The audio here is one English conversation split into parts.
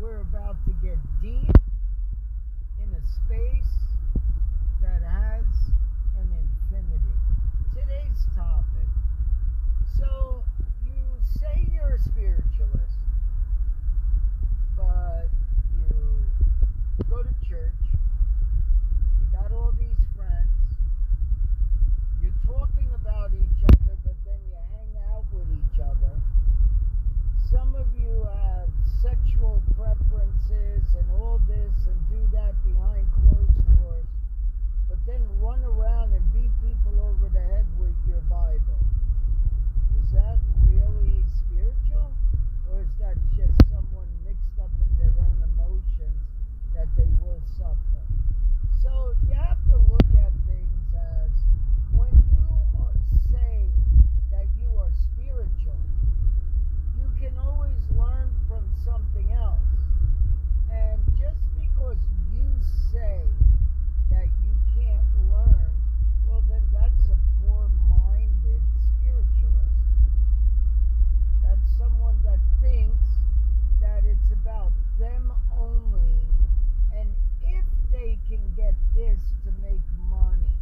we're about to get deep in a space that has an infinity. Today's topic. So, you say you're a spiritualist, but you go to church, you got all these friends, you're talking about each other, but then you hang out with each other. Some of you have sexual preferences and all this and do that behind closed doors, but then run around and beat people over the head with your Bible. Is that really spiritual? Or is that just someone mixed up in their own emotions that they will suffer? So you have to look at things as when you are- say that you are spiritual, you can always learn from something else. And just because you say that you can't learn, well, then that's a poor minded spiritualist. That's someone that thinks that it's about them only, and if they can get this to make money,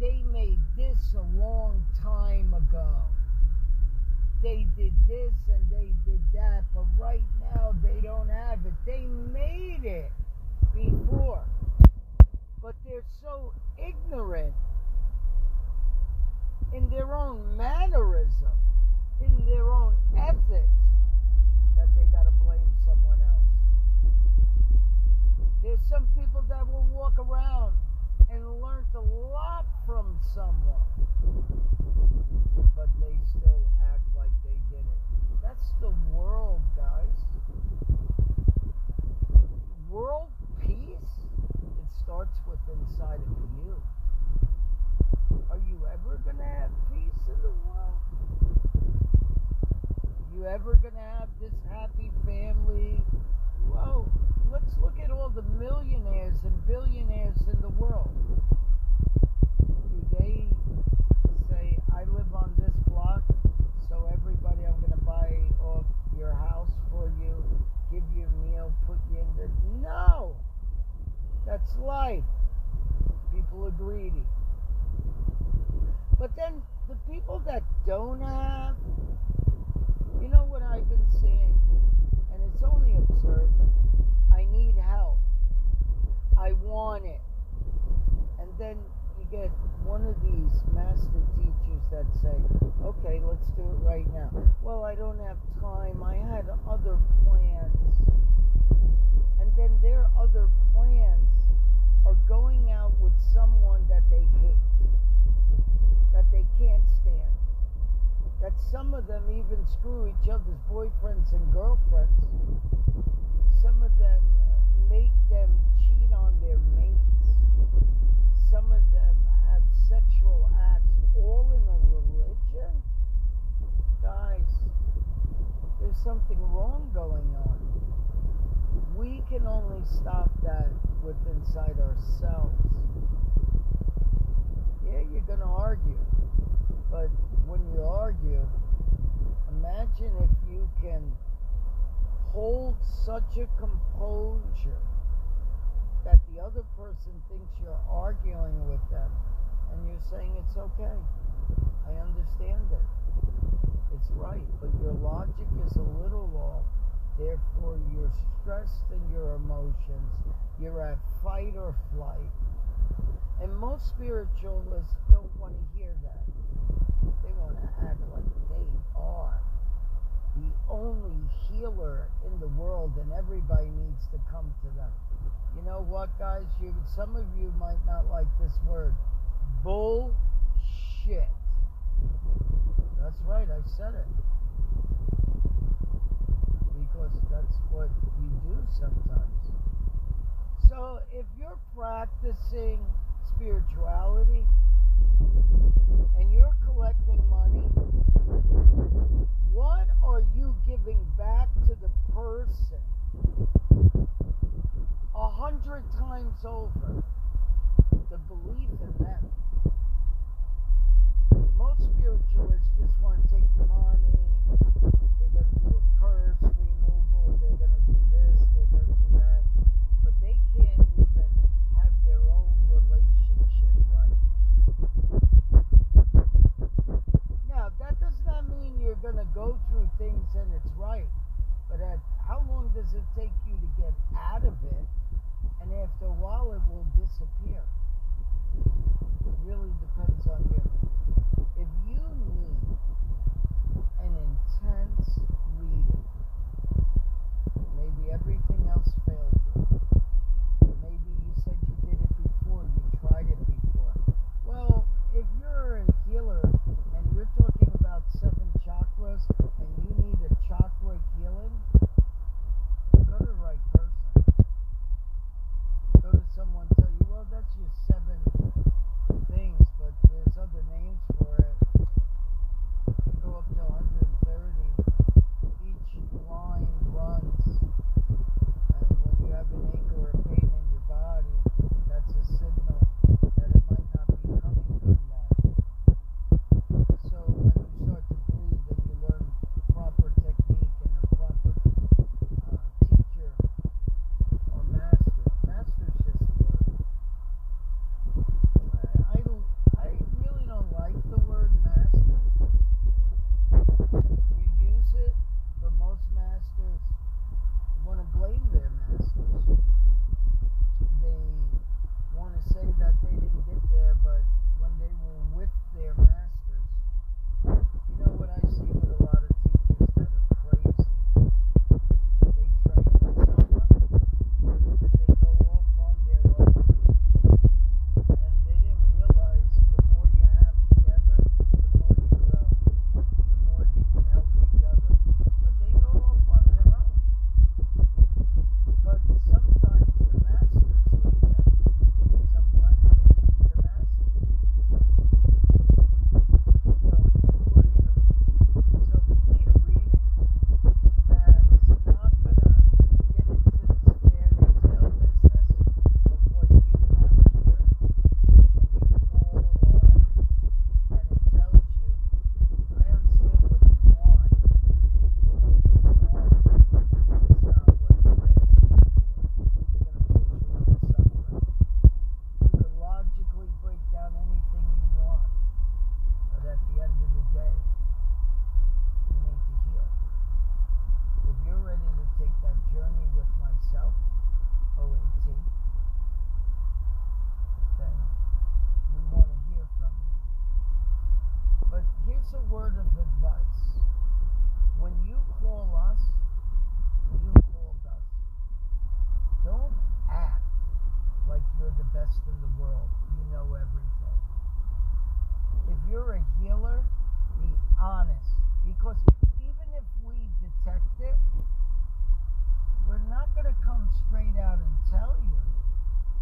they made this a long time ago. They did this and they did that, but right now they don't have it. They made it before, but they're so ignorant in their own mannerism, in their own ethics, that they got to blame someone else. There's some people that will walk around and learn a lot from someone, but they still act like they did it. That's the world, guys. World peace, it starts with inside of you. Are you ever going to have peace in the world? You ever going to have this happy family? Whoa, let's look at all the millionaires and billionaires in the world. Do they say, I live on this block, so everybody I'm going to buy off your house for you, give you a meal, put you in the. No! That's life. People are greedy. But then the people that don't have, you know what I've been seeing? And it's only observant. I need help. I want it. And then you get one of these master teachers that say, okay, let's do it right now. Well, I don't have time. I had other plans. And then their other plans are going out with someone that they hate, that they can't stand, that some of them even screw each other's boyfriends and girlfriends. Some of them uh, make them cheat on their mates. Some of them have sexual acts all in a religion. Guys, there's something wrong going on. We can only stop that with inside ourselves. Yeah, you're going to argue. But when you argue, imagine if you can hold such a composure that the other person thinks you're arguing with them and you're saying it's okay. I understand it. It's right, but your logic is a little off. Therefore, you're stressed in your emotions. You're at fight or flight. And most spiritualists don't want to hear that. They want to act like they are the only healer in the world and everybody needs to come to them. You know what, guys? You, some of you might not like this word. Bullshit. That's right, I said it. Because that's what you do sometimes. So if you're practicing spirituality and you're collecting money, what are you giving back to the person a hundred times over? The belief in them. Most spiritualists just want to take your money. They're going to do a curse removal. They're going to do this. you're going to go things and it's right. But at, how long does it take you to get out of it? And after a while, it will disappear. It really depends on you. If you need an intense reading, maybe everything else failed you.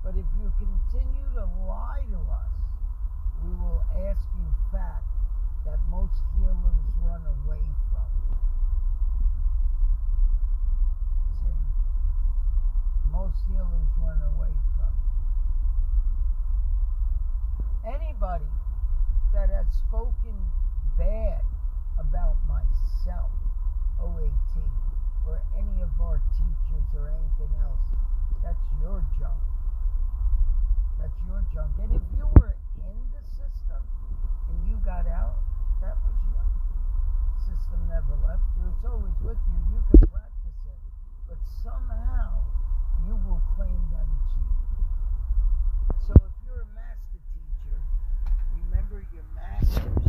But if you continue to lie to us, we will ask you fact that most healers run away from. See? Most healers run away from. Anybody that has spoken bad about myself, OAT, or any of our teachers or anything else, that's your junk. That's your junk. And if you were in the system and you got out, that was you. System never left you. It's always with you. You can practice it. But somehow you will claim that it's you. So if you're a master teacher, remember your masters.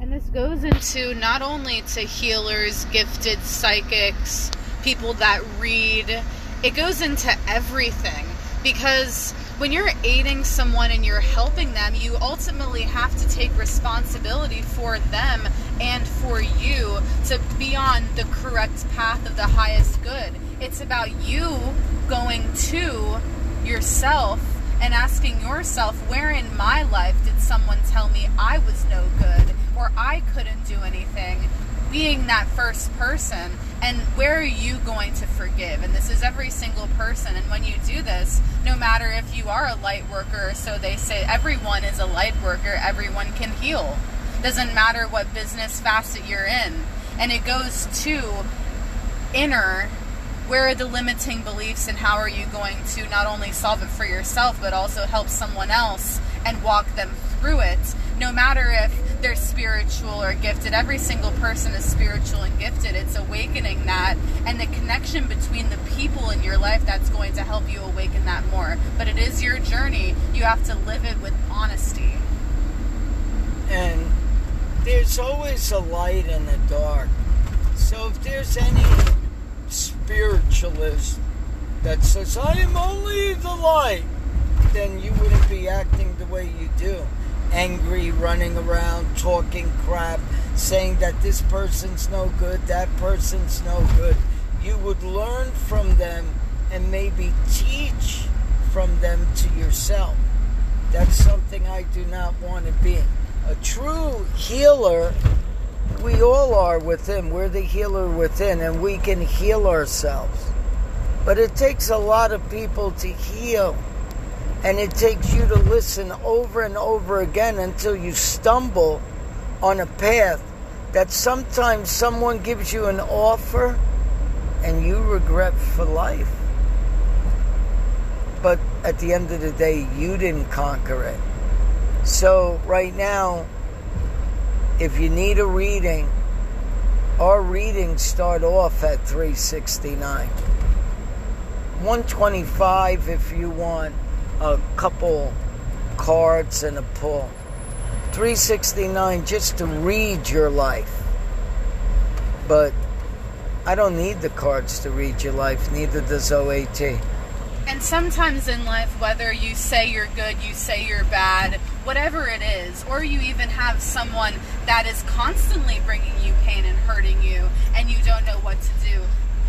And this goes into not only to healers, gifted psychics, people that read, it goes into everything. Because when you're aiding someone and you're helping them, you ultimately have to take responsibility for them and for you to be on the correct path of the highest good. It's about you going to yourself and asking yourself, where in my life did someone tell me I was no good or I couldn't do anything? Being that first person, and where are you going to forgive? And this is every single person. And when you do this, no matter if you are a light worker, so they say everyone is a light worker, everyone can heal. Doesn't matter what business facet you're in. And it goes to inner where are the limiting beliefs and how are you going to not only solve it for yourself but also help someone else and walk them through it no matter if they're spiritual or gifted. Every single person is spiritual and gifted. It's awakening that and the connection between the people in your life that's going to help you awaken that more. But it is your journey. You have to live it with honesty. And there's always a light in the dark. So if there's any spiritualist that says, I am only the light, then you wouldn't be acting the way you do. Angry, running around, talking crap, saying that this person's no good, that person's no good. You would learn from them and maybe teach from them to yourself. That's something I do not want to be. A true healer, we all are within. We're the healer within, and we can heal ourselves. But it takes a lot of people to heal. And it takes you to listen over and over again until you stumble on a path that sometimes someone gives you an offer and you regret for life. But at the end of the day, you didn't conquer it. So, right now, if you need a reading, our readings start off at 369. 125 if you want a couple cards and a pull. 369 just to read your life. But I don't need the cards to read your life, neither does OAT. And sometimes in life, whether you say you're good, you say you're bad, whatever it is, or you even have someone that is constantly bringing you pain and hurting you, and you don't know what to do,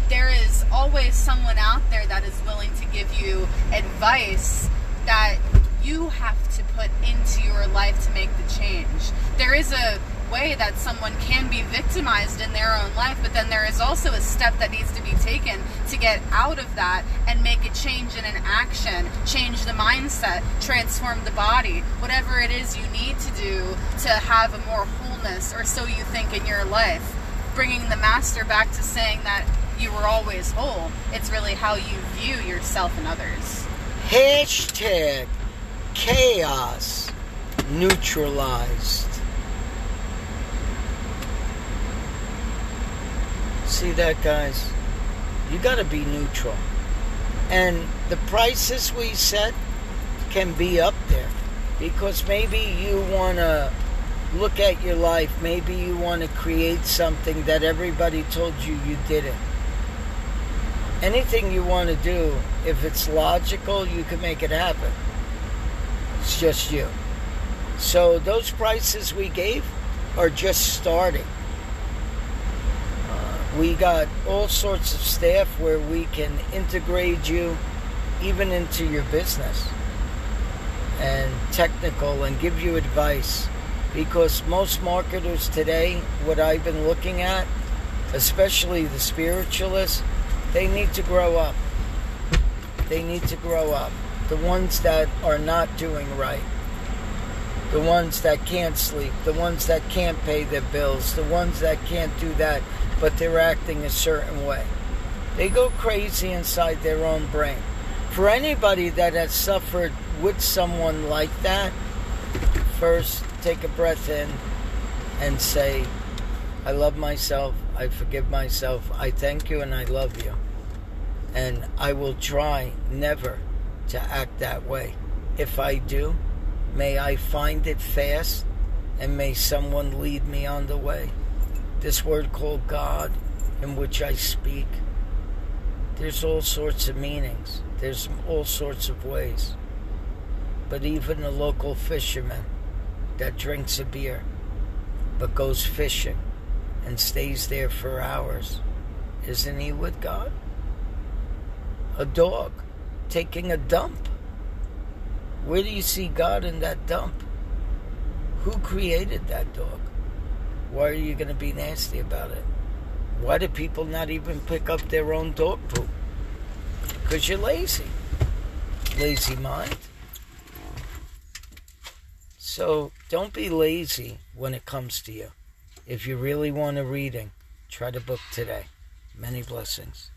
there is always someone out there that is willing to give you advice that you have to put into your life to make the change. There is a way that someone can be victimized in their own life, but then there is also a step that needs to be taken to get out of that and make a change in an action, change the mindset, transform the body, whatever it is you need to do to have a more wholeness, or so you think in your life. Bringing the master back to saying that you were always whole, it's really how you view yourself and others. Hashtag chaos neutralized. See that, guys? You got to be neutral. And the prices we set can be up there because maybe you want to look at your life, maybe you want to create something that everybody told you you didn't. Anything you want to do, if it's logical, you can make it happen. It's just you. So those prices we gave are just starting. Uh, we got all sorts of staff where we can integrate you even into your business and technical and give you advice because most marketers today what I've been looking at especially the spiritualists they need to grow up they need to grow up the ones that are not doing right the ones that can't sleep, the ones that can't pay their bills, the ones that can't do that, but they're acting a certain way. They go crazy inside their own brain. For anybody that has suffered with someone like that, first take a breath in and say, I love myself, I forgive myself, I thank you, and I love you. And I will try never to act that way. If I do, May I find it fast, and may someone lead me on the way. This word called God, in which I speak, there's all sorts of meanings, there's all sorts of ways. But even a local fisherman that drinks a beer but goes fishing and stays there for hours, isn't he with God? A dog taking a dump where do you see God in that dump? Who created that dog? Why are you going to be nasty about it? Why do people not even pick up their own dog poop? Because you're lazy. Lazy mind. So don't be lazy when it comes to you. If you really want a reading, try to book today. Many blessings.